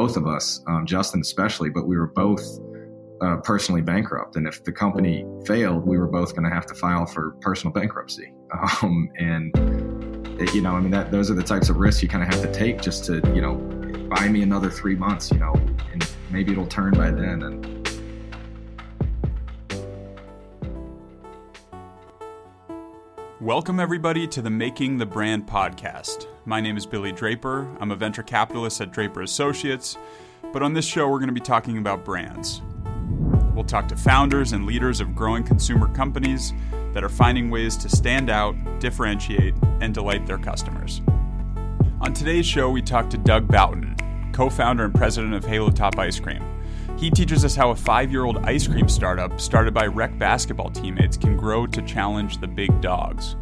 both of us, um, Justin especially, but we were both uh, personally bankrupt. And if the company failed, we were both going to have to file for personal bankruptcy. Um, and it, you know, I mean, that those are the types of risks you kind of have to take just to, you know, buy me another three months, you know, and maybe it'll turn by then. And Welcome, everybody, to the Making the Brand podcast. My name is Billy Draper. I'm a venture capitalist at Draper Associates. But on this show, we're going to be talking about brands. We'll talk to founders and leaders of growing consumer companies that are finding ways to stand out, differentiate, and delight their customers. On today's show, we talk to Doug Bouton, co founder and president of Halo Top Ice Cream. He teaches us how a five year old ice cream startup started by rec basketball teammates can grow to challenge the big dogs.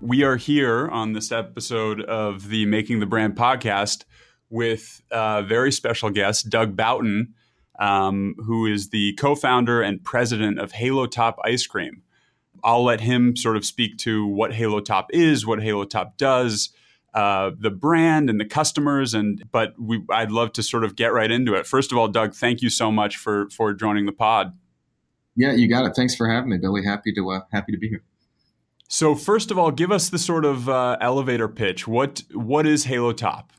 We are here on this episode of the Making the Brand podcast with a very special guest, Doug Bouton, um, who is the co founder and president of Halo Top Ice Cream. I'll let him sort of speak to what Halo Top is, what Halo Top does, uh, the brand and the customers, and but we, I'd love to sort of get right into it. First of all, Doug, thank you so much for for joining the pod. Yeah, you got it. Thanks for having me, Billy. Happy to uh, happy to be here. So, first of all, give us the sort of uh, elevator pitch. What what is Halo Top?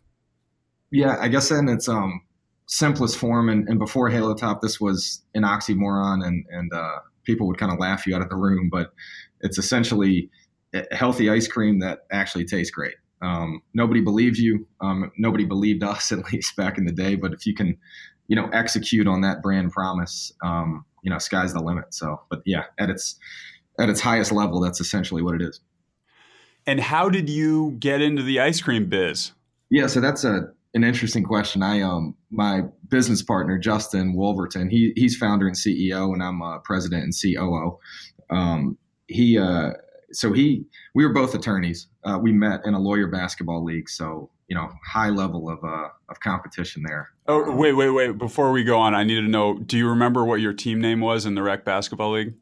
Yeah, I guess in its um, simplest form, and, and before Halo Top, this was an oxymoron, and and uh, people would kind of laugh you out of the room. But it's essentially healthy ice cream that actually tastes great. Um, nobody believed you. Um, nobody believed us, at least back in the day. But if you can, you know, execute on that brand promise, um, you know, sky's the limit. So, but yeah, at its at its highest level, that's essentially what it is. And how did you get into the ice cream biz? Yeah, so that's a an interesting question. I um my business partner Justin Woolverton, he he's founder and CEO, and I'm uh, president and COO. Um, he uh, so he we were both attorneys. Uh, we met in a lawyer basketball league, so you know high level of uh of competition there. Oh wait wait wait! Before we go on, I need to know. Do you remember what your team name was in the rec basketball league?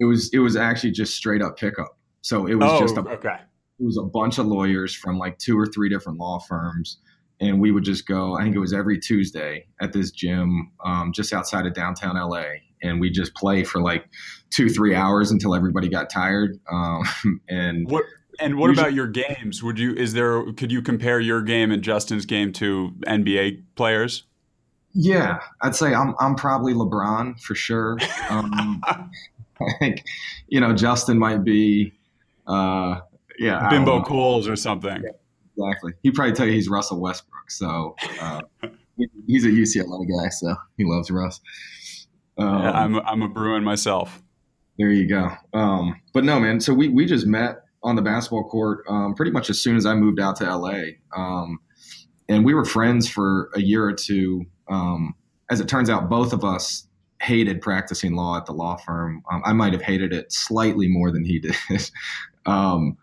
It was it was actually just straight up pickup. So it was oh, just a okay. It was a bunch of lawyers from like two or three different law firms and we would just go. I think it was every Tuesday at this gym um, just outside of downtown LA, and we just play for like two, three hours until everybody got tired. Um, and what and what about your games? Would you is there could you compare your game and Justin's game to NBA players? Yeah, I'd say I'm I'm probably LeBron for sure. Um, I think you know Justin might be, uh, yeah, Bimbo Coles or something. Yeah exactly. He'd probably tell you he's Russell Westbrook. So uh, he's a UCLA guy, so he loves Russ. Um, yeah, I'm I'm a Bruin myself. There you go. Um, but no, man. So we we just met on the basketball court um, pretty much as soon as I moved out to LA, um, and we were friends for a year or two. Um, as it turns out, both of us hated practicing law at the law firm. Um, I might have hated it slightly more than he did. um,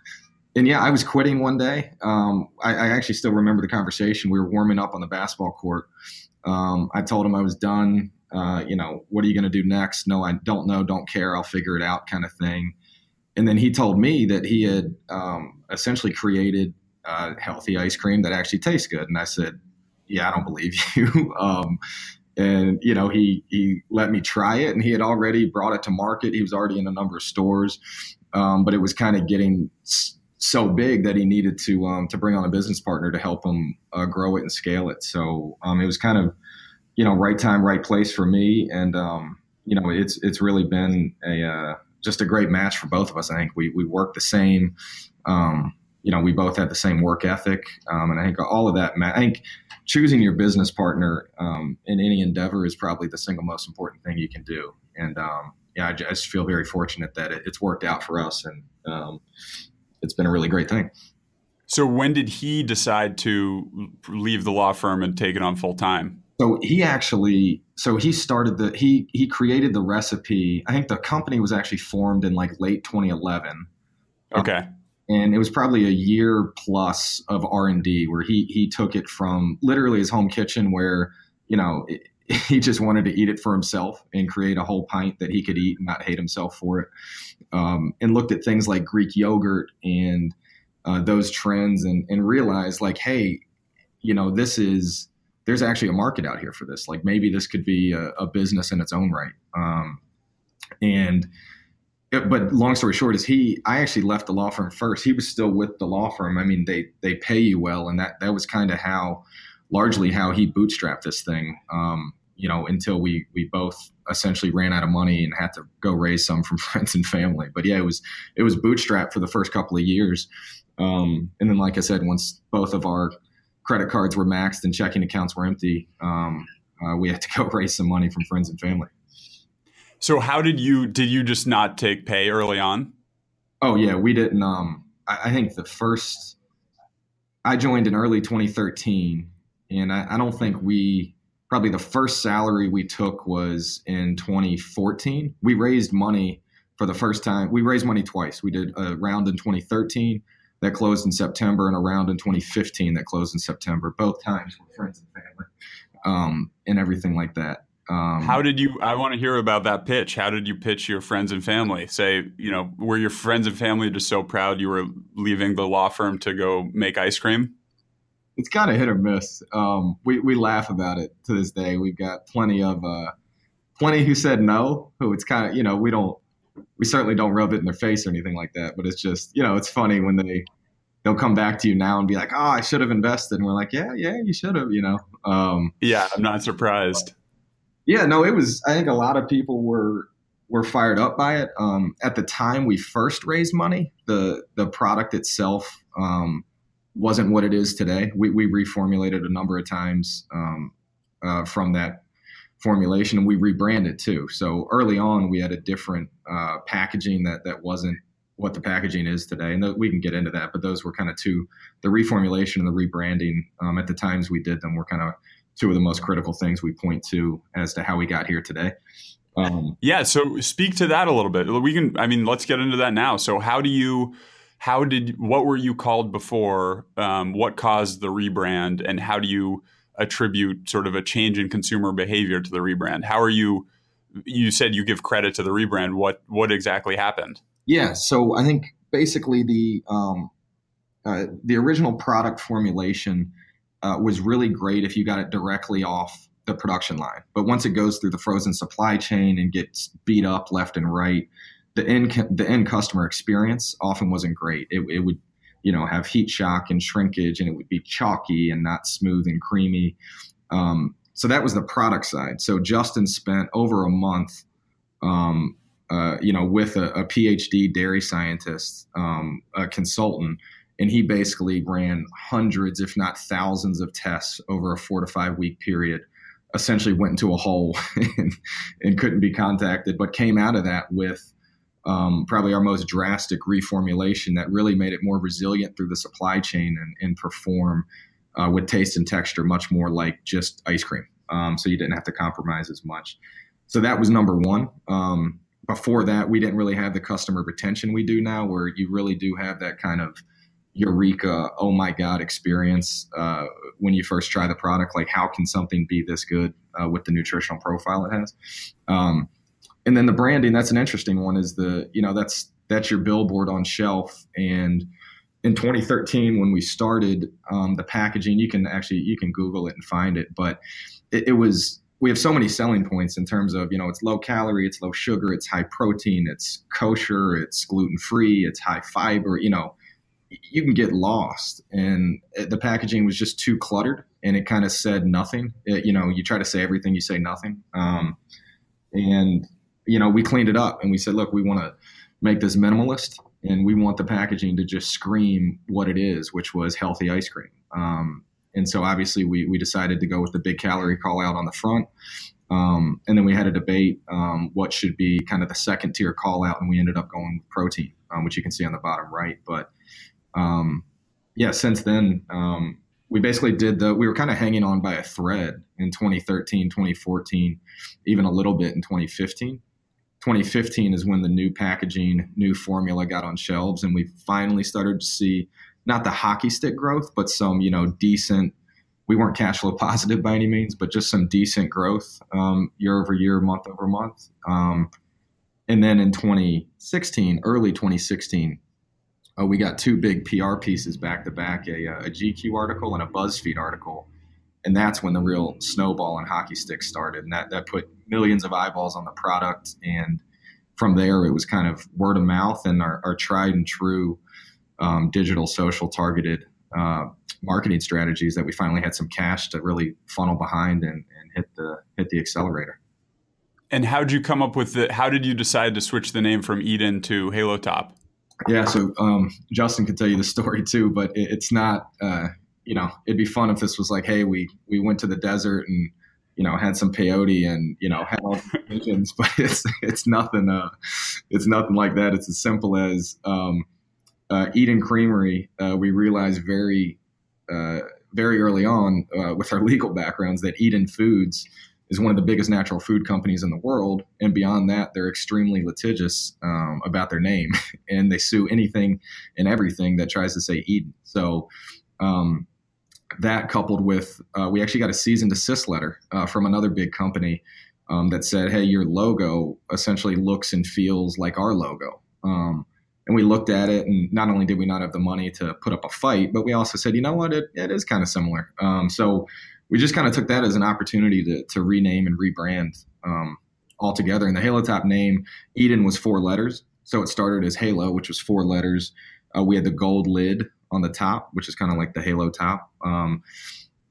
and yeah, I was quitting one day. Um, I, I, actually still remember the conversation. We were warming up on the basketball court. Um, I told him I was done. Uh, you know, what are you going to do next? No, I don't know. Don't care. I'll figure it out, kind of thing. And then he told me that he had um, essentially created uh, healthy ice cream that actually tastes good. And I said, "Yeah, I don't believe you." Um, and you know, he he let me try it, and he had already brought it to market. He was already in a number of stores, um, but it was kind of getting so big that he needed to um, to bring on a business partner to help him uh, grow it and scale it. So um, it was kind of you know right time, right place for me, and um, you know it's it's really been a uh, just a great match for both of us. I think we we work the same. Um, you know, we both have the same work ethic, um, and I think all of that. I think choosing your business partner um, in any endeavor is probably the single most important thing you can do. And yeah, I just feel very fortunate that it, it's worked out for us, and it's been a really great thing. So when did he decide to leave the law firm and take it on full time? So he actually, so he started the he he created the recipe. I think the company was actually formed in like late 2011. Okay. Um, and it was probably a year plus of R and D where he he took it from literally his home kitchen where you know it, he just wanted to eat it for himself and create a whole pint that he could eat and not hate himself for it. Um, and looked at things like Greek yogurt and uh, those trends and and realize like, hey, you know, this is there's actually a market out here for this. Like maybe this could be a, a business in its own right. Um, and it, but long story short is he I actually left the law firm first. He was still with the law firm. I mean, they they pay you well, and that that was kind of how largely how he bootstrapped this thing. Um, you know, until we we both essentially ran out of money and had to go raise some from friends and family. But yeah, it was it was bootstrapped for the first couple of years, um, and then like I said, once both of our credit cards were maxed and checking accounts were empty, um, uh, we had to go raise some money from friends and family. So how did you did you just not take pay early on? Oh yeah, we didn't. Um, I, I think the first I joined in early 2013, and I, I don't think we probably the first salary we took was in 2014. We raised money for the first time. We raised money twice. We did a round in 2013 that closed in September and a round in 2015 that closed in September. Both times were friends and family um, and everything like that. Um, How did you? I want to hear about that pitch. How did you pitch your friends and family? Say, you know, were your friends and family just so proud you were leaving the law firm to go make ice cream? it's kind of hit or miss. Um, we we laugh about it to this day. We've got plenty of uh, plenty who said no. Who it's kind of you know we don't we certainly don't rub it in their face or anything like that. But it's just you know it's funny when they they'll come back to you now and be like, oh, I should have invested, and we're like, yeah, yeah, you should have. You know. Um, yeah, I'm not surprised. Yeah, no, it was. I think a lot of people were were fired up by it. Um, at the time we first raised money, the the product itself. Um, wasn't what it is today. We, we reformulated a number of times um, uh, from that formulation, and we rebranded too. So early on, we had a different uh, packaging that that wasn't what the packaging is today, and th- we can get into that. But those were kind of two: the reformulation and the rebranding. Um, at the times we did them, were kind of two of the most critical things we point to as to how we got here today. Um, yeah. So speak to that a little bit. We can. I mean, let's get into that now. So how do you how did what were you called before? Um, what caused the rebrand, and how do you attribute sort of a change in consumer behavior to the rebrand? How are you? You said you give credit to the rebrand. What what exactly happened? Yeah, so I think basically the um, uh, the original product formulation uh, was really great if you got it directly off the production line. But once it goes through the frozen supply chain and gets beat up left and right, the end the end customer experience often wasn't great. It, it would you know have heat shock and shrinkage, and it would be chalky and not smooth and creamy. Um, so that was the product side. So Justin spent over a month, um, uh, you know, with a, a PhD dairy scientist, um, a consultant, and he basically ran hundreds, if not thousands, of tests over a four to five week period. Essentially, went into a hole and, and couldn't be contacted, but came out of that with um, probably our most drastic reformulation that really made it more resilient through the supply chain and, and perform uh, with taste and texture much more like just ice cream. Um, so you didn't have to compromise as much. So that was number one. Um, before that, we didn't really have the customer retention we do now, where you really do have that kind of eureka, oh my God experience uh, when you first try the product. Like, how can something be this good uh, with the nutritional profile it has? And then the branding that's an interesting one is the you know that's that's your billboard on shelf. And in 2013 when we started um, the packaging you can actually you can google it and find it but it, it, was we have so many selling points in terms of you know it's low calorie it's low sugar it's high protein it's kosher it's gluten free it's high fiber you know you can get lost. And the packaging was just too cluttered and it kind of said nothing. It, you know you try to say everything you say nothing. Um, and you know, we cleaned it up and we said, look, we want to make this minimalist and we want the packaging to just scream what it is, which was healthy ice cream. Um, and so obviously we, we decided to go with the big calorie call out on the front. Um, and then we had a debate um, what should be kind of the second tier call out, and we ended up going with protein, um, which you can see on the bottom right. But um, yeah, since then, um, we basically did the we were kind of hanging on by a thread in 2013 2014 even a little bit in 2015 2015 is when the new packaging, new formula got on shelves, and we finally started to see not the hockey stick growth, but some you know decent. We weren't cash flow positive by any means, but just some decent growth um, year over year, month over month. Um, and then in 2016, early 2016, uh, we got two big PR pieces back to back a, a GQ article and a BuzzFeed article. And that's when the real snowball and hockey stick started. And that, that put millions of eyeballs on the product. And from there, it was kind of word of mouth and our, our tried and true um, digital social targeted uh, marketing strategies that we finally had some cash to really funnel behind and, and hit the hit the accelerator. And how did you come up with the? How did you decide to switch the name from Eden to Halo Top? Yeah, so um, Justin can tell you the story too, but it, it's not. Uh, you know, it'd be fun if this was like, hey, we we went to the desert and you know had some peyote and you know had all the visions, but it's it's nothing. Uh, it's nothing like that. It's as simple as um, uh, Eden Creamery. Uh, we realized very uh, very early on uh, with our legal backgrounds that Eden Foods is one of the biggest natural food companies in the world. And beyond that, they're extremely litigious um, about their name and they sue anything and everything that tries to say Eden. So, um, that coupled with, uh, we actually got a cease and desist letter uh, from another big company um, that said, hey, your logo essentially looks and feels like our logo. Um, and we looked at it, and not only did we not have the money to put up a fight, but we also said, you know what, it, it is kind of similar. Um, so we just kind of took that as an opportunity to, to rename and rebrand um, altogether. And the Halo Top name, Eden was four letters. So it started as Halo, which was four letters. Uh, we had the gold lid on the top, which is kind of like the Halo top. Um,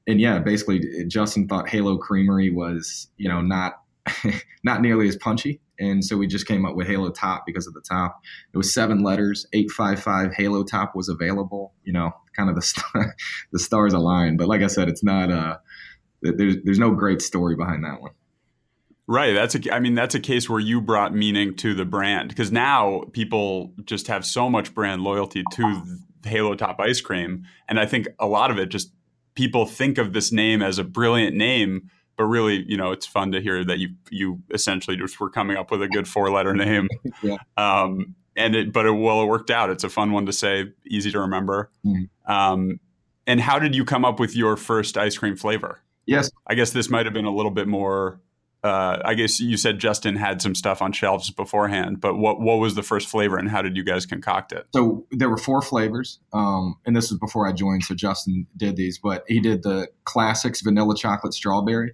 and yeah, basically, Justin thought Halo Creamery was, you know, not not nearly as punchy, and so we just came up with Halo Top because of the top. It was seven letters, eight five five. Halo Top was available. You know, kind of the the stars aligned. But like I said, it's not. Uh, there's there's no great story behind that one. Right. That's a. I mean, that's a case where you brought meaning to the brand because now people just have so much brand loyalty to Halo Top ice cream, and I think a lot of it just people think of this name as a brilliant name, but really, you know, it's fun to hear that you you essentially just were coming up with a good four letter name. yeah. Um, and it, but it, well, it worked out. It's a fun one to say, easy to remember. Mm-hmm. Um, and how did you come up with your first ice cream flavor? Yes. I guess this might have been a little bit more. Uh, I guess you said Justin had some stuff on shelves beforehand, but what what was the first flavor and how did you guys concoct it? So there were four flavors, um, and this was before I joined. So Justin did these, but he did the classics: vanilla, chocolate, strawberry,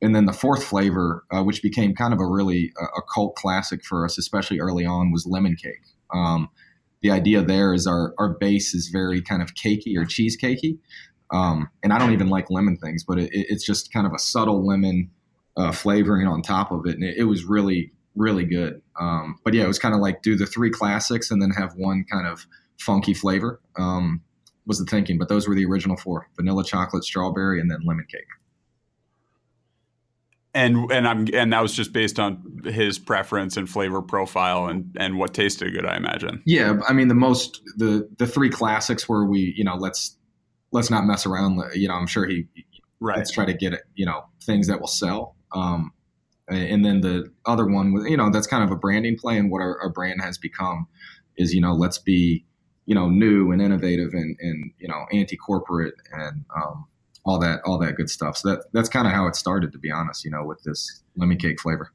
and then the fourth flavor, uh, which became kind of a really a, a, cult classic for us, especially early on, was lemon cake. Um, the idea there is our our base is very kind of cakey or cheesecakey, um, and I don't even like lemon things, but it, it's just kind of a subtle lemon uh, flavoring on top of it, and it, it was really really good. Um, but yeah, it was kind of like do the three classics and then have one kind of funky flavor. Um, was the thinking, but those were the original four: vanilla, chocolate, strawberry, and then lemon cake. And and I'm and that was just based on his preference and flavor profile and and what tasted good, I imagine. Yeah, I mean the most the the three classics where we you know let's let's not mess around. You know, I'm sure he right. let's try to get it. You know, things that will sell. Um, and then the other one was, you know, that's kind of a branding play, and what our, our brand has become is, you know, let's be, you know, new and innovative and and you know, anti-corporate and um, all that all that good stuff. So that that's kind of how it started, to be honest. You know, with this lemon cake flavor.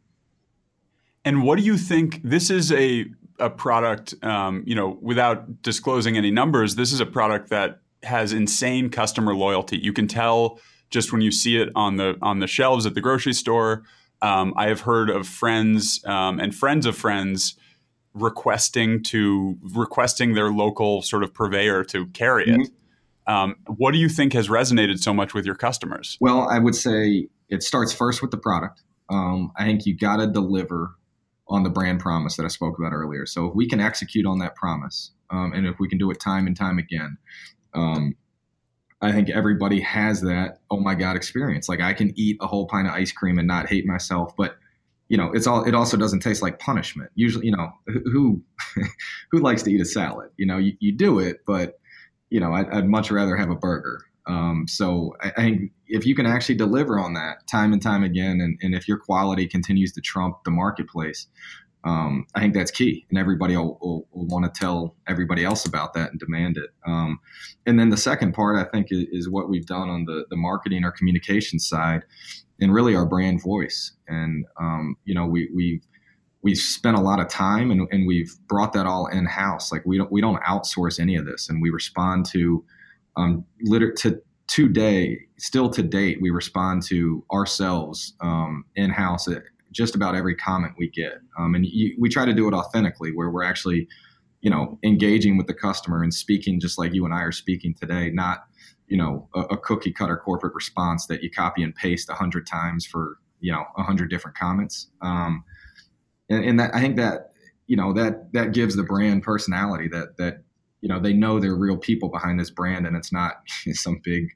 And what do you think? This is a a product, um, you know, without disclosing any numbers, this is a product that has insane customer loyalty. You can tell just when you see it on the on the shelves at the grocery store. Um, I have heard of friends um, and friends of friends requesting to requesting their local sort of purveyor to carry it. Mm-hmm. Um, what do you think has resonated so much with your customers? Well, I would say it starts first with the product. Um, I think you got to deliver on the brand promise that I spoke about earlier. So if we can execute on that promise, um, and if we can do it time and time again, um, I think everybody has that oh my god experience. Like I can eat a whole pint of ice cream and not hate myself, but you know, it's all. It also doesn't taste like punishment. Usually, you know, who who likes to eat a salad? You know, you, you do it, but you know, I'd, I'd much rather have a burger. Um, so I, I, think if you can actually deliver on that time and time again, and, and if your quality continues to trump the marketplace, um, I think that's key, and everybody will, will, will want to tell everybody else about that and demand it. Um, and then the second part, I think, is, is, what we've done on the the marketing or communication side, and really our brand voice. And um, you know, we we we've spent a lot of time and, and we've brought that all in house. Like we don't we don't outsource any of this, and we respond to um, liter- to today, still to date, we respond to ourselves um, in house at just about every comment we get, um, and you, we try to do it authentically, where we're actually you know engaging with the customer and speaking just like you and I are speaking today, not you know a, a cookie cutter corporate response that you copy and paste a hundred times for you know a hundred different comments. Um, and, and that I think that you know that that gives the brand personality that that you know they know they're real people behind this brand and it's not some big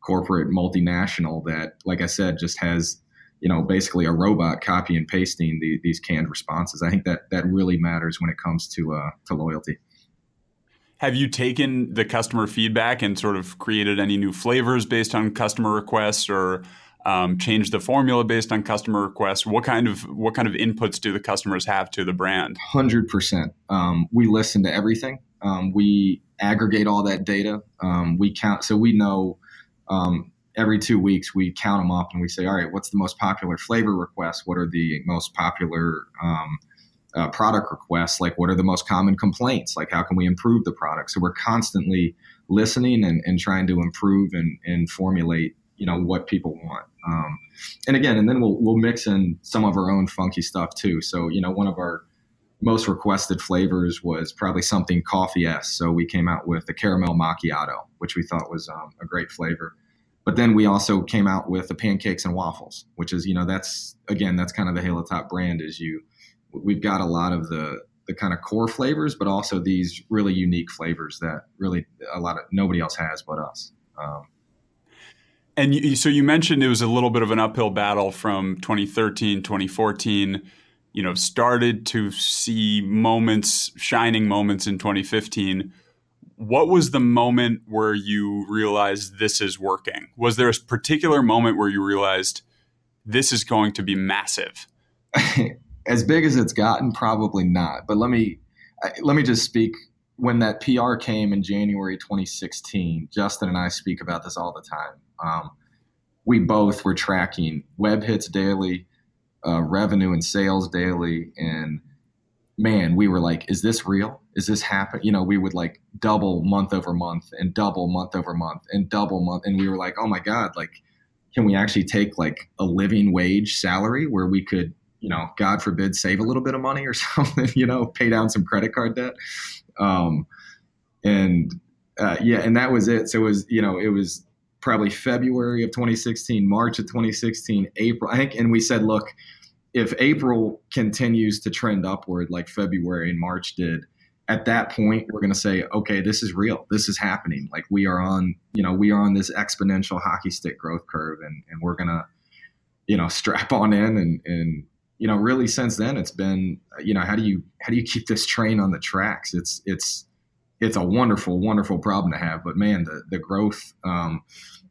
corporate multinational that like i said just has you know basically a robot copy and pasting the, these canned responses i think that that really matters when it comes to uh, to loyalty have you taken the customer feedback and sort of created any new flavors based on customer requests or um, change the formula based on customer requests? What kind of what kind of inputs do the customers have to the brand? Hundred um, percent. We listen to everything. Um, we aggregate all that data. Um, we count, so we know um, every two weeks we count them up and we say, all right, what's the most popular flavor requests? What are the most popular um, uh, product requests? Like, what are the most common complaints? Like, how can we improve the product? So we're constantly listening and, and trying to improve and, and formulate you know what people want. Um, and again, and then we'll we'll mix in some of our own funky stuff too. So you know, one of our most requested flavors was probably something coffee s. So we came out with the caramel macchiato, which we thought was um, a great flavor. But then we also came out with the pancakes and waffles, which is you know that's again that's kind of the Halo Top brand. Is you we've got a lot of the the kind of core flavors, but also these really unique flavors that really a lot of nobody else has but us. Um, and you, so you mentioned it was a little bit of an uphill battle from 2013, 2014. You know, started to see moments, shining moments in 2015. What was the moment where you realized this is working? Was there a particular moment where you realized this is going to be massive? as big as it's gotten, probably not. But let me let me just speak when that PR came in January 2016, Justin and I speak about this all the time. Um, we both were tracking web hits daily, uh, revenue and sales daily, and man, we were like, "Is this real? Is this happen?" You know, we would like double month over month and double month over month and double month, and we were like, "Oh my god!" Like, can we actually take like a living wage salary where we could you know, God forbid, save a little bit of money or something, you know, pay down some credit card debt. Um, and uh, yeah, and that was it. So it was, you know, it was probably February of 2016, March of 2016, April. I think, and we said, look, if April continues to trend upward like February and March did, at that point we're going to say, okay, this is real. This is happening. Like we are on, you know, we are on this exponential hockey stick growth curve, and and we're gonna, you know, strap on in and and you know, really since then it's been, you know, how do you how do you keep this train on the tracks? It's it's it's a wonderful, wonderful problem to have. But man, the the growth, um,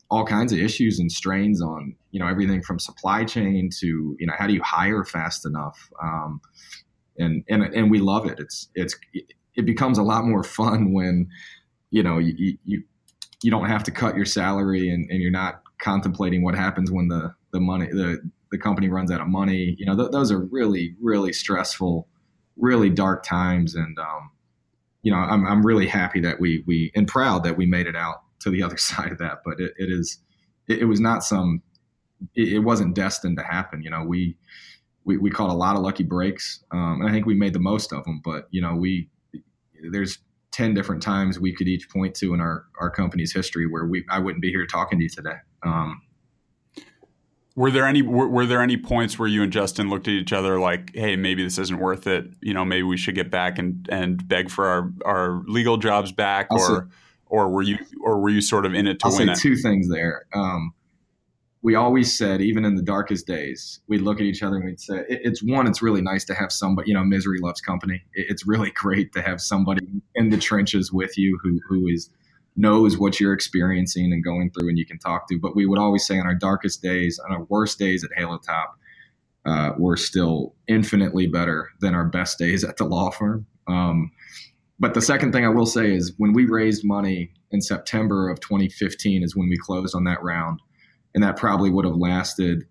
all kinds of issues and strains on you know everything from supply chain to you know how do you hire fast enough, um, and and and we love it. It's it's it becomes a lot more fun when you know you you, you don't have to cut your salary and, and you're not contemplating what happens when the the money the the company runs out of money. You know, th- those are really really stressful, really dark times, and um, you know, I'm, I'm really happy that we we and proud that we made it out to the other side of that. But it, it is it, it, was not some it, it, wasn't destined to happen. You know, we we, we caught a lot of lucky breaks, um, and I think we made the most of them. But you know, we there's 10 different times we could each point to in our, our company's history where we I wouldn't be here talking to you today. Um, were there any were, were, there any points where you and Justin looked at each other like, "Hey, maybe this isn't worth it. You know, maybe we should get back and and beg for our our legal jobs back," I'll or say, or were you or were you sort of in it to I'll win say it? Two things there. Um, we always said, even in the darkest days, we'd look at each other and we'd say, "It's one. It's really nice to have somebody. You know, misery loves company. It's really great to have somebody in the trenches with you who who is." knows what you're experiencing and going through and you can talk to. But we would always say on our darkest days, on our worst days at Halo Top, uh, we're still infinitely better than our best days at the law firm. Um, but the second thing I will say is when we raised money in September of 2015 is when we closed on that round. And that probably would have lasted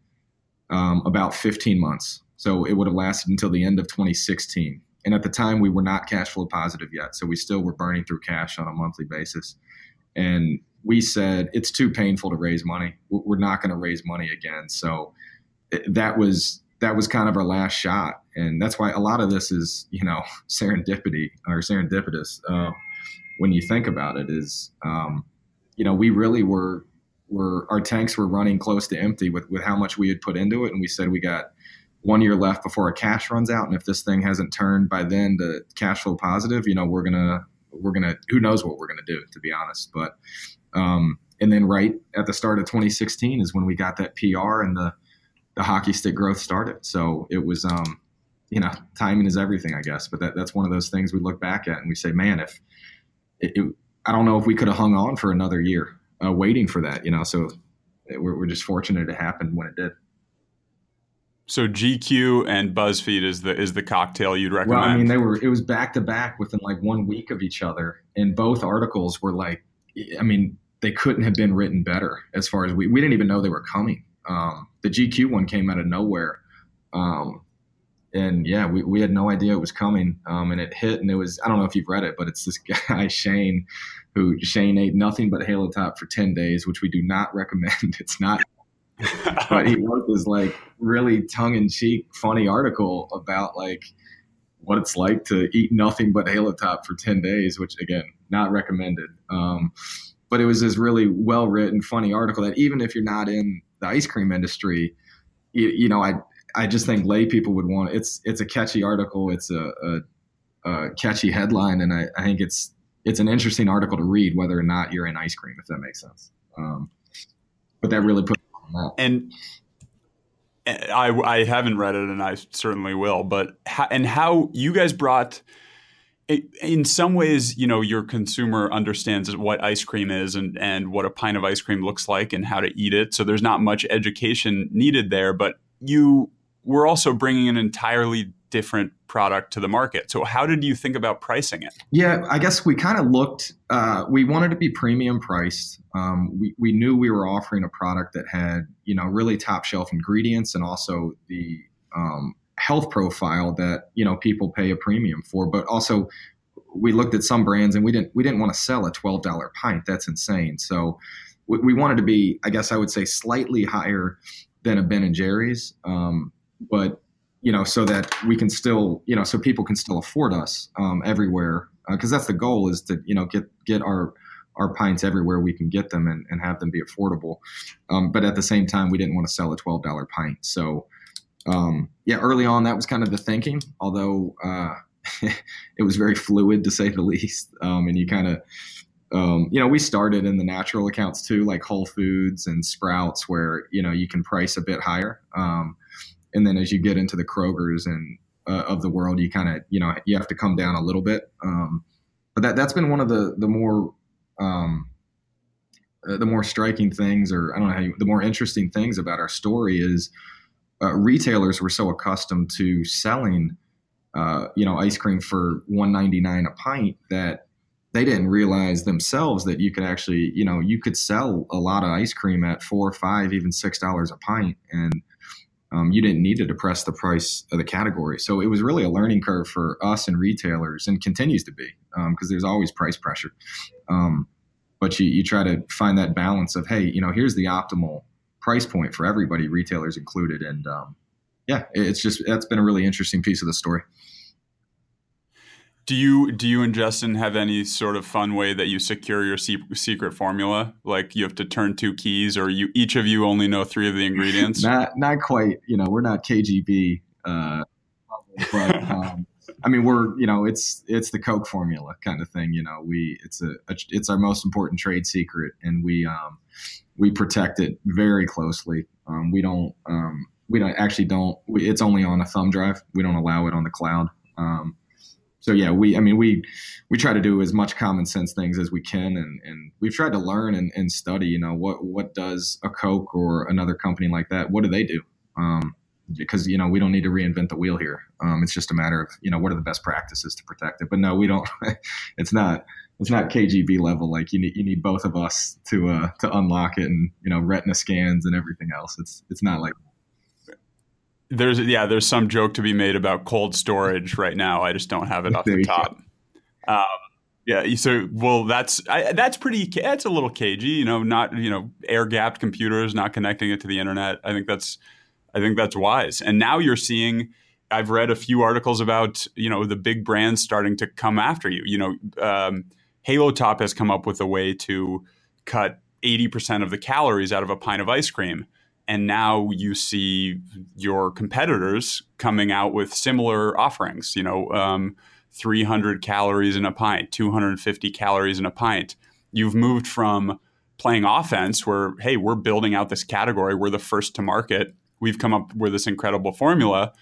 um, about 15 months. So it would have lasted until the end of 2016. And at the time, we were not cash flow positive yet. So we still were burning through cash on a monthly basis. And we said, it's too painful to raise money. We're not going to raise money again. So that was that was kind of our last shot. And that's why a lot of this is, you know, serendipity or serendipitous uh, when you think about it is, um, you know, we really were, were, our tanks were running close to empty with, with how much we had put into it. And we said, we got, one year left before our cash runs out, and if this thing hasn't turned by then to cash flow positive, you know, we're gonna we're gonna who knows what we're gonna do to be honest. But um, and then right at the start of 2016 is when we got that PR and the the hockey stick growth started. So it was um, you know, timing is everything, I guess. But that that's one of those things we look back at and we say, man, if it, it, I don't know if we could have hung on for another year uh, waiting for that, you know. So we're, we're just fortunate it happened when it did. So GQ and BuzzFeed is the is the cocktail you'd recommend. Well, I mean, they were it was back to back within like one week of each other, and both articles were like, I mean, they couldn't have been written better. As far as we we didn't even know they were coming. Um, the GQ one came out of nowhere, um, and yeah, we, we had no idea it was coming, um, and it hit, and it was I don't know if you've read it, but it's this guy Shane, who Shane ate nothing but Halo Top for ten days, which we do not recommend. It's not but he wrote this like really tongue in cheek, funny article about like what it's like to eat nothing but Halo Top for 10 days, which again, not recommended. Um, but it was this really well written, funny article that even if you're not in the ice cream industry, you, you know, I, I just think lay people would want it's, it's a catchy article. It's a, a, a catchy headline. And I, I, think it's, it's an interesting article to read, whether or not you're in ice cream, if that makes sense. Um, but that really put it on that. and I, I haven't read it and I certainly will, but how, and how you guys brought it in some ways, you know, your consumer understands what ice cream is and, and what a pint of ice cream looks like and how to eat it. So there's not much education needed there, but you were also bringing an entirely different product to the market. So how did you think about pricing it? Yeah, I guess we kind of looked. Uh, we wanted to be premium priced. Um, we we knew we were offering a product that had you know really top shelf ingredients and also the um, health profile that you know people pay a premium for. But also we looked at some brands and we didn't we didn't want to sell a twelve dollar pint. That's insane. So we, we, wanted to be, I guess I would say, slightly higher than a Ben and Jerry's. Um, but you know, so that we can still, you know, so people can still afford us um, everywhere, because uh, that's the goal is to, you know, get get our our pints everywhere we can get them and, and have them be affordable. Um, but at the same time, we didn't want to sell a twelve dollar pint. So, um, yeah, early on that was kind of the thinking. Although uh, it was very fluid to say the least, um, and you kind of. Um, you know, we started in the natural accounts too, like Whole Foods and Sprouts, where you know you can price a bit higher. And then as you get into the Krogers and uh, of the world, you kind of you know you have to come down a little bit. Um, but that that's been one of the the more um, uh, the more striking things, or I don't know how you, the more interesting things about our story is uh, retailers were so accustomed to selling uh, you know ice cream for 199 a pint that they didn't realize themselves that you could actually you know you could sell a lot of ice cream at four five even six dollars a pint and um, you didn't need to depress the price of the category. So it was really a learning curve for us and retailers, and continues to be because um, there's always price pressure. Um, but you, you try to find that balance of hey, you know, here's the optimal price point for everybody, retailers included, and um, yeah, it's just that's been a really interesting piece of the story. Do you do you and Justin have any sort of fun way that you secure your secret formula? Like you have to turn two keys, or you each of you only know three of the ingredients? not not quite. You know, we're not KGB, uh, but um, I mean, we're you know, it's it's the Coke formula kind of thing. You know, we it's a, a it's our most important trade secret, and we um, we protect it very closely. Um, we don't um, we don't actually don't. We, it's only on a thumb drive. We don't allow it on the cloud. Um, so yeah, we I mean we we try to do as much common sense things as we can, and and we've tried to learn and, and study. You know what what does a Coke or another company like that? What do they do? Um, because you know we don't need to reinvent the wheel here. Um, it's just a matter of you know what are the best practices to protect it. But no, we don't. it's not it's not KGB level. Like you need you need both of us to uh, to unlock it, and you know retina scans and everything else. It's it's not like there's yeah, there's some joke to be made about cold storage right now. I just don't have it off the top. Um, yeah, so well, that's I, that's pretty. That's a little cagey, you know. Not you know, air gapped computers, not connecting it to the internet. I think that's, I think that's wise. And now you're seeing. I've read a few articles about you know the big brands starting to come after you. You know, um, Halo Top has come up with a way to cut eighty percent of the calories out of a pint of ice cream and now you see your competitors coming out with similar offerings. You know, um, 300 calories in a pint, 250 calories in a pint. You've moved from playing offense, where hey, we're building out this category, we're the first to market, we've come up with this incredible formula,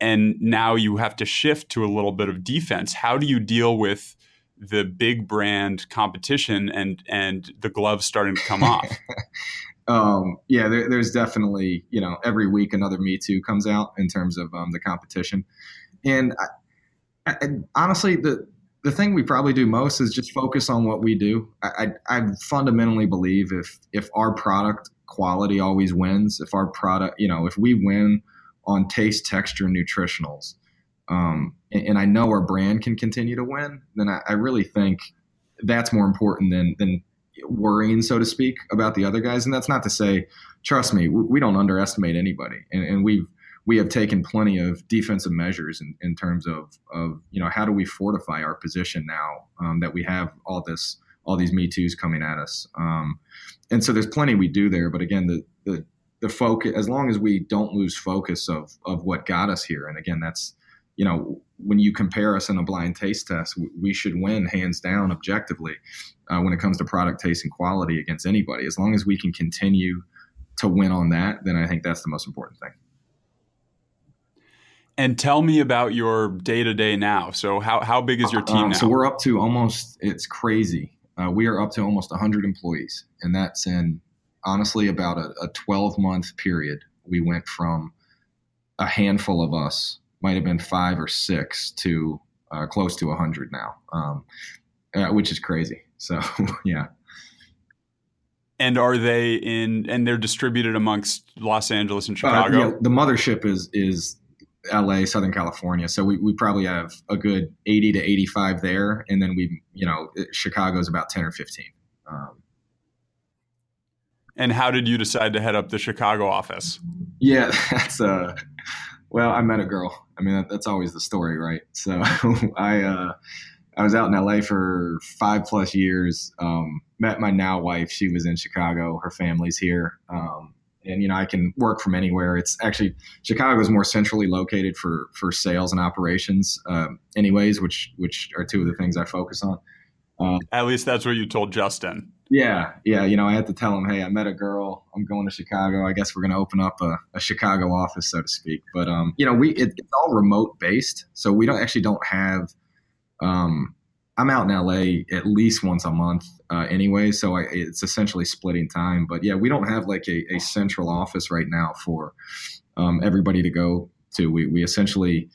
and now you have to shift to a little bit of defense. How do you deal with the big brand competition and and the gloves starting to come off? um, yeah, there, there's definitely you know every week another Me Too comes out in terms of um, the competition, and I, honestly, the the thing we probably do most is just focus on what we do. I, I, I fundamentally believe if if our product quality always wins, if our product, you know, if we win on taste, texture, nutritionals, um, and, and, I know our brand can continue to win, then I, I really think that's more important than than worrying, so to speak, about the other guys. And that's not to say, trust me, we, don't underestimate anybody, and, and, we've we have taken plenty of defensive measures in, in terms of of you know how do we fortify our position now um, that we have all this all these me too's coming at us. Um, and so there's plenty we do there, but again, the the the focus as long as we don't lose focus of of what got us here, and again, that's you know when you compare us in a blind taste test, we should win hands down objectively uh, when it comes to product taste and quality against anybody. As long as we can continue to win on that, then I think that's the most important thing. And tell me about your day to day now. So how, how big is your team um, now? So we're up to almost it's crazy. Uh, we are up to almost 100 employees, and that's in honestly about a, a 12 month period. We went from a handful of us might have been five or six to uh, close to 100 now, um, uh, which is crazy. So, yeah. And are they in? And they're distributed amongst Los Angeles and uh, Chicago. Uh, yeah, the mothership is is L.A., Southern California. So we, we probably have a good 80 to 85 there, and then we you know Chicago's about 10 or 15. Um, and how did you decide to head up the Chicago office? Yeah, that's uh well, I met a girl. I mean, that, that's always the story, right? So I uh, I was out in LA for five plus years. Um, met my now wife. She was in Chicago. Her family's here. Um, and you know I can work from anywhere. It's actually Chicago is more centrally located for for sales and operations, um, anyways, which which are two of the things I focus on. Um, At least that's what you told Justin. Yeah, yeah. You know, I had to tell him, hey, I met a girl. I'm going to Chicago. I guess we're going to open up a, a, Chicago office, so to speak. But um, you know, we it, it's all remote based, so we don't actually don't have. Um, I'm out in LA at least once a month uh, anyway, so I, it's essentially splitting time. But yeah, we don't have like a, a central office right now for um, everybody to go to. We we essentially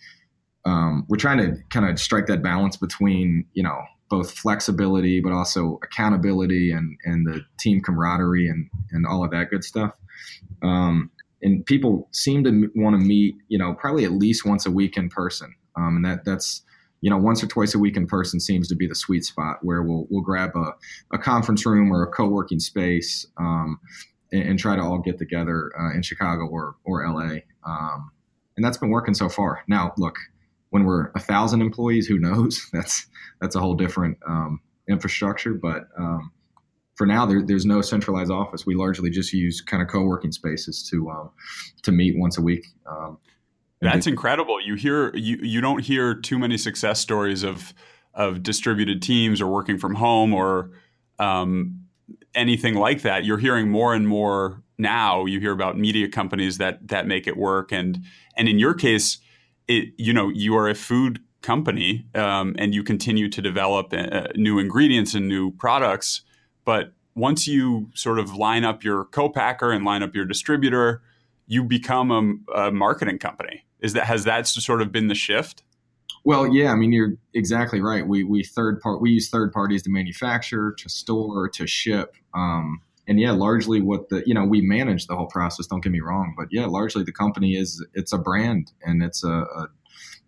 um, we're trying to kind of strike that balance between you know both flexibility but also accountability and and the team camaraderie and and all of that good stuff. Um, and people seem to want to meet, you know, probably at least once a week in person. Um, and that that's you know once or twice a week in person seems to be the sweet spot where we'll we'll grab a, a conference room or a co-working space um, and, and, try to all get together uh, in Chicago or or LA. Um, and that's been working so far. Now, look, when we're a thousand employees, who knows? That's that's a whole different um, infrastructure. But um, for now, there, there's no centralized office. We largely just use kind of co-working spaces to um, to meet once a week. Um, that's incredible. You hear you you don't hear too many success stories of of distributed teams or working from home or um, anything like that. You're hearing more and more now. You hear about media companies that that make it work, and and in your case it, you know, you are a food company um, and you continue to develop uh, new ingredients and new products. But once you sort of line up your co-packer and line up your distributor, you become a, a marketing company. Is that has that sort of been the shift? Well, yeah, I mean you're exactly right. We we third part we use third parties to manufacture, to store, to ship. Um, and yeah, largely what the you know we manage the whole process. Don't get me wrong, but yeah, largely the company is it's a brand and it's a, a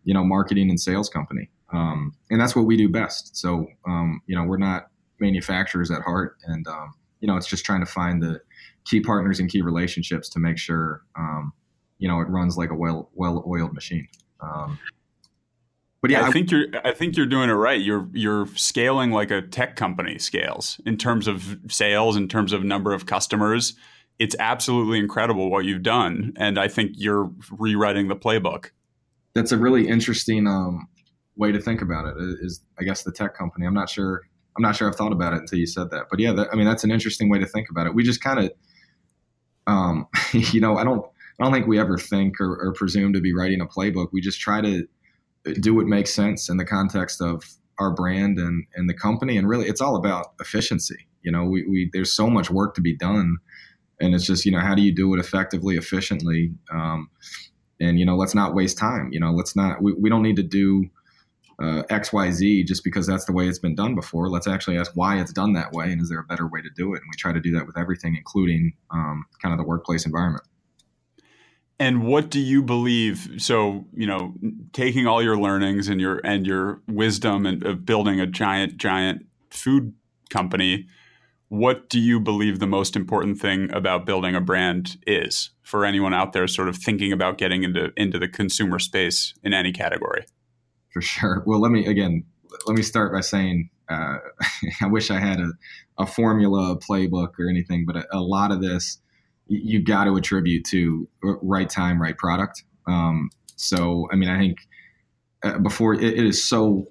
you know marketing and sales company, um, and that's what we do best. So um, you know we're not manufacturers at heart, and um, you know it's just trying to find the key partners and key relationships to make sure um, you know it runs like a well well oiled machine. But yeah, I, I think you're I think you're doing it right. You're you're scaling like a tech company scales in terms of sales, in terms of number of customers. It's absolutely incredible what you've done, and I think you're rewriting the playbook. That's a really interesting um, way to think about it. Is I guess the tech company. I'm not sure. I'm not sure I've thought about it until you said that. But yeah, that, I mean that's an interesting way to think about it. We just kind of, um, you know, I don't I don't think we ever think or, or presume to be writing a playbook. We just try to do what makes sense in the context of our brand and, and the company. And really, it's all about efficiency. You know, we, we there's so much work to be done, and it's just you know how do you do it effectively, efficiently, um, and you know let's not waste time. You know, let's not we, we don't need to do uh, X Y Z just because that's the way it's been done before. Let's actually ask why it's done that way, and is there a better way to do it? And we try to do that with everything, including um, kind of the workplace environment. And what do you believe? So, you know, taking all your learnings and your and your wisdom and of building a giant, giant food company, what do you believe the most important thing about building a brand is for anyone out there sort of thinking about getting into into the consumer space in any category? For sure. Well, let me again let me start by saying uh, I wish I had a, a formula, a playbook, or anything, but a, a lot of this you got to attribute to right time, right product. Um, so, I mean, I think uh, before it, it is so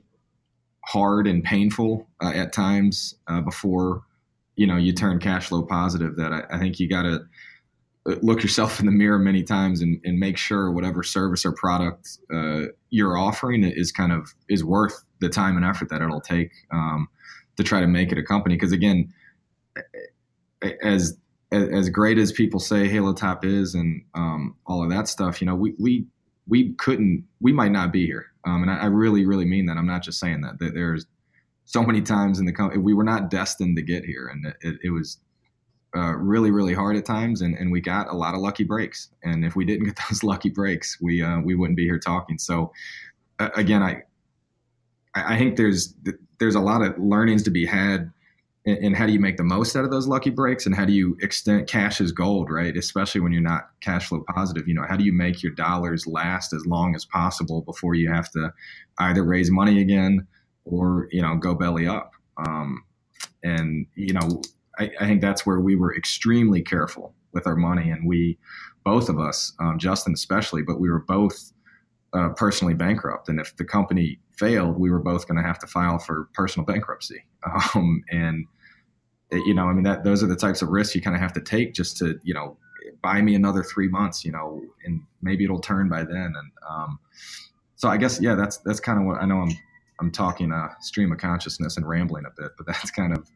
hard and painful uh, at times uh, before you know you turn cash flow positive that I, I think you got to uh, look yourself in the mirror many times and, and make sure whatever service or product uh, you're offering is kind of is worth the time and effort that it'll take um, to try to make it a company because again as as, great as people say Halo Top is and um, all of that stuff, you know, we we we couldn't, we might not be here. Um, and I, I, really, really mean that. I'm not just saying that. that there's so many times in the company we were not destined to get here, and it, it was uh, really, really hard at times, and, and we got a lot of lucky breaks. And if we didn't get those lucky breaks, we uh, we wouldn't be here talking. So uh, again, I I think there's there's a lot of learnings to be had and, how do you make the most out of those lucky breaks? And how do you extend cash as gold right? Especially when you're not cash flow positive you know how do you make your dollars last as long as possible before you have to either raise money again or you know go belly up? Um, and you know I, I, think that's where we were extremely careful with our money. And we both of us um, justin especially but we were both uh, personally bankrupt. And if the company failed we were both going to have to file for personal bankruptcy. Um, and you know, I mean, that those are the types of risks you kind of have to take just to, you know, buy me another three months, you know, and maybe it'll turn by then. And um, so I guess, yeah, that's that's kind of what I know. I'm I'm talking a stream of consciousness and rambling a bit, but that's kind of.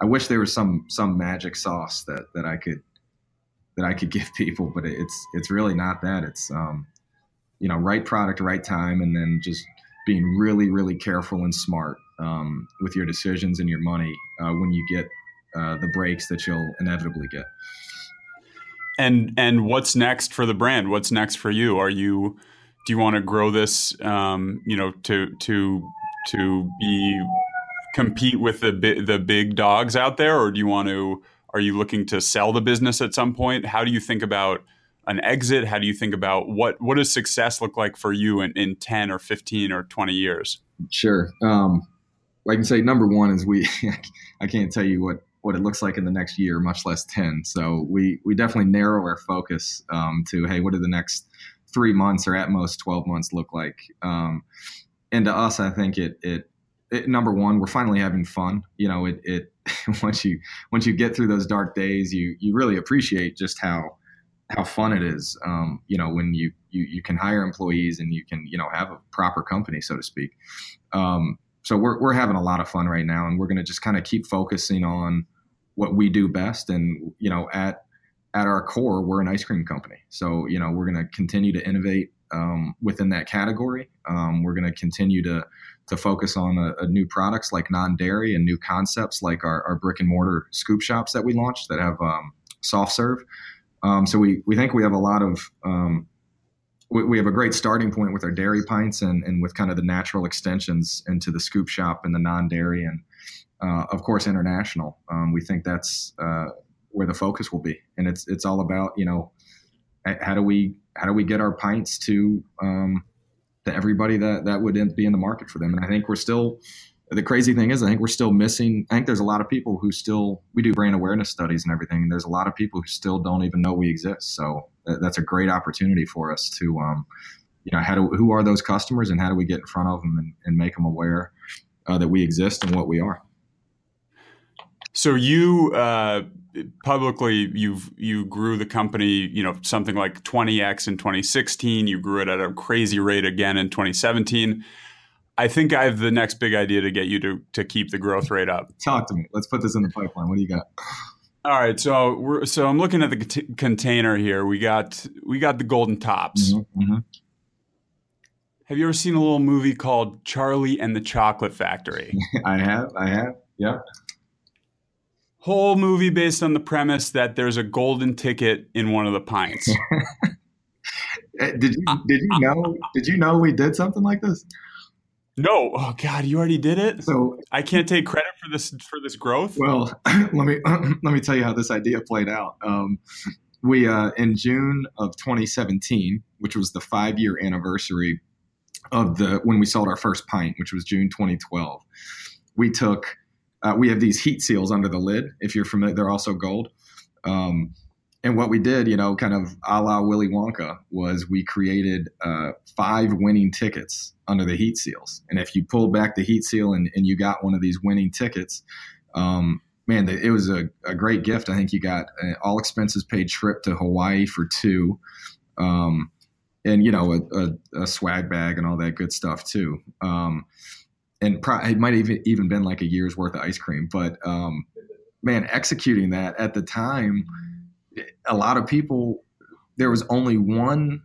I wish there was some some magic sauce that that I could that I could give people, but it's it's really not that. It's um, you know, right product, right time, and then just being really really careful and smart um, with your decisions and your money uh, when you get uh, the breaks that you'll inevitably get. And and what's next for the brand? What's next for you? Are you do you want to grow this? Um, you know, to to to be compete with the the big dogs out there, or do you want to? Are you looking to sell the business at some point? How do you think about an exit? How do you think about what what does success look like for you in, in ten or fifteen or twenty years? Sure. Um, I can say number one is we. I can't tell you what what it looks like in the next year, much less 10. So we, we definitely narrow our focus um, to, hey, what do the next three months or at most 12 months look like? Um, and to us, I think it, it, it, number one, we're finally having fun. You know, it, it, once you, once you get through those dark days, you, you really appreciate just how, how fun it is. Um, you know, when you, you, you can hire employees and you can, you know, have a proper company, so to speak. Um, so we're, we're having a lot of fun right now and we're going to just kind of keep focusing on what we do best and you know at at our core we're an ice cream company so you know we're going to continue to innovate um, within that category. Um, we're going to continue to to focus on a, a new products like non-dairy and new concepts like our, our, brick and mortar scoop shops that we launched that have um, soft serve. Um, so we we think we have a lot of um, we, we, have a great starting point with our dairy pints and, and with kind of the natural extensions into the scoop shop and the non-dairy and uh, of course international. Um, we think that's uh, where the focus will be, and it's it's all about you know how do we how do we get our pints to um, to everybody that that would be in the market for them, and I think we're still the crazy thing is, I think we're still missing. I think there's a lot of people who still we do brand awareness studies and everything. And there's a lot of people who still don't even know we exist. So that's a great opportunity for us to, um, you know, how do who are those customers and how do we get in front of them and, and make them aware uh, that we exist and what we are. So you uh, publicly you've you grew the company, you know, something like 20x in 2016. You grew it at a crazy rate again in 2017. I think I have the next big idea to get you to to keep the growth rate up. Talk to me. Let's put this in the pipeline. What do you got? All right, so we're so I'm looking at the c- container here. We got we got the golden tops. Mm-hmm, mm-hmm. Have you ever seen a little movie called Charlie and the Chocolate Factory? I have. I have. Yeah. Whole movie based on the premise that there's a golden ticket in one of the pints. Eh, did you did you know did you know we did something like this? No, oh God, you already did it. So I can't take credit for this for this growth. Well, let me let me tell you how this idea played out. Um, we uh, in June of 2017, which was the five year anniversary of the when we sold our first pint, which was June 2012. We took uh, we have these heat seals under the lid. If you're familiar, they're also gold. Um, and what we did, you know, kind of a la Willy Wonka, was we created uh, five winning tickets under the heat seals. And if you pulled back the heat seal and, and you got one of these winning tickets, um, man, it was a, a, great gift. I think you got an all expenses paid trip to Hawaii for two, um, and you know, a, a, a, swag bag and all that good stuff too. Um, and pro- it might even even been like a year's worth of ice cream. But um, man, executing that at the time a lot of people, there was only one.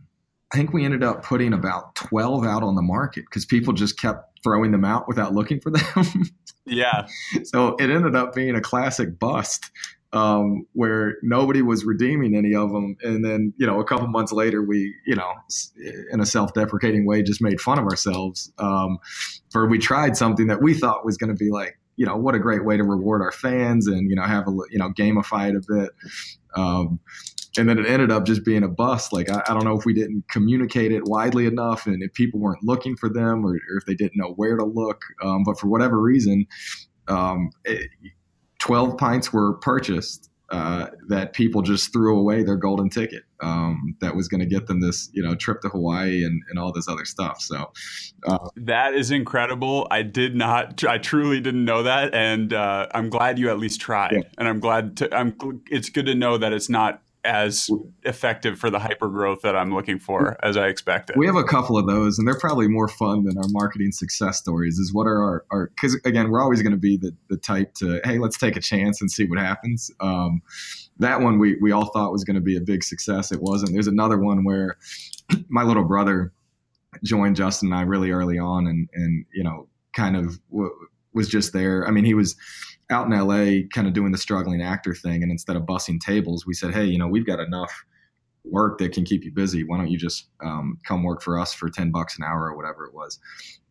I think we ended up putting about 12 out on the market because people just kept throwing them out without looking for them. yeah. So it ended up being a classic bust um, where nobody was redeeming any of them. And then, you know, a couple months later, we, you know, in a self deprecating way, just made fun of ourselves um, for we tried something that we thought was going to be like, you know, what a great way to reward our fans and, you know, have a, you know, gamify it a bit. Um, and then it ended up just being a bust. Like I, I, don't know if we didn't communicate it widely enough, and if people weren't looking for them, or, or if they didn't know where to look. Um, but for whatever reason, um, it, twelve pints were purchased uh, that people just threw away their golden ticket um, that was going to get them this you know trip to Hawaii and, and all this other stuff. So uh, that is incredible. I did not, I truly didn't know that, and uh, I'm glad you at least tried. Yeah. And I'm glad to. I'm. It's good to know that it's not as effective for the hyper growth that I'm looking for as I expected. We have a couple of those, and they're probably more fun than our marketing success stories. Is what are our because again, we're always going to be the the type to hey, let's take a chance and see what happens. Um, that one we we all thought was going to be a big success. It wasn't. There's another one where my little brother joined Justin and I really early on, and and you know kind of w- was just there. I mean, he was out in LA kind of doing the struggling actor thing. And instead of bussing tables, we said, hey, you know, we've got enough work that can keep you busy. Why don't you just um, come work for us for 10 bucks an hour or whatever it was?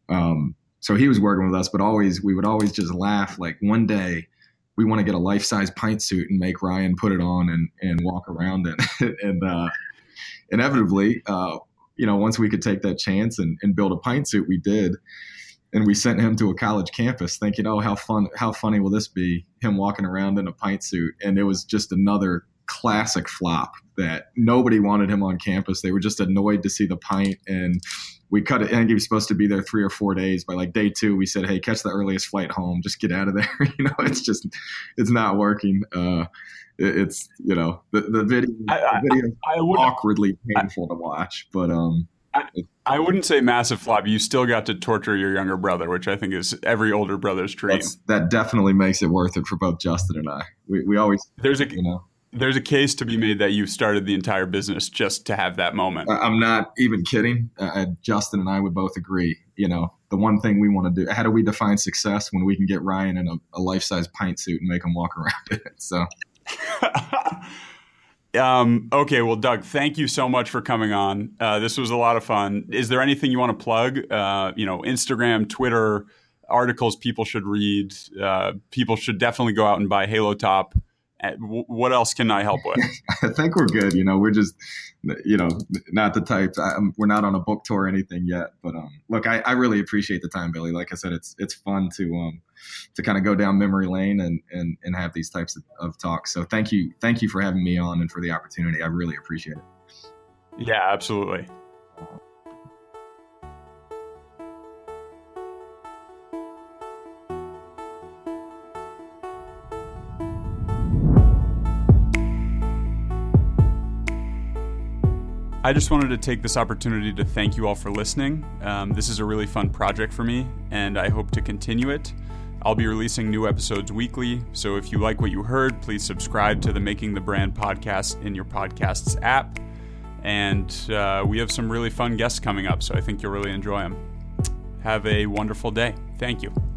Um, so he was working with us, but always, we would always just laugh. Like one day, we want to get a life size pint suit and make Ryan put it on and, and walk around it. and uh, inevitably, uh, you know, once we could take that chance and, and build a pint suit, we did and we sent him to a college campus thinking, oh, how fun, how funny will this be? Him walking around in a pint suit. And it was just another classic flop that nobody wanted him on campus. They were just annoyed to see the pint. And we cut it. I think he was supposed to be there three or four days. By like day two, we said, hey, catch the earliest flight home. Just get out of there. you know, it's just, it's not working. Uh, it's you know the, the video, I, the video I, awkwardly painful to watch, but um, I, I, wouldn't say massive flop. You still got to torture your younger brother, which I think is every older brother's dream. That's, that definitely makes it worth it for both Justin and I. We, we always, there's a, you know, there's a case to be made that you started the entire business just to have that moment. I'm not even kidding. Uh, Justin and I would both agree. You know, the one thing we want to do. How do we define success when we can get Ryan in a, a life size pint suit and make him walk around it? So. um, okay, well, Doug, thank you so much for coming on. Uh, this was a lot of fun. Is there anything you want to plug? Uh, you know, Instagram, Twitter, articles people should read. Uh, people should definitely go out and buy Halo Top what else can I help with? I think we're good. You know, we're just, you know, not the types. I'm, we're not on a book tour or anything yet. But um, look, I, I, really appreciate the time, Billy. Like I said, it's it's fun to um to kind of go down memory lane and and and have these types of, of talks. So thank you, thank you for having me on and for the opportunity. I really appreciate it. Yeah, absolutely. I just wanted to take this opportunity to thank you all for listening. Um, this is a really fun project for me, and I hope to continue it. I'll be releasing new episodes weekly, so if you like what you heard, please subscribe to the Making the Brand podcast in your podcasts app. And uh, we have some really fun guests coming up, so I think you'll really enjoy them. Have a wonderful day. Thank you.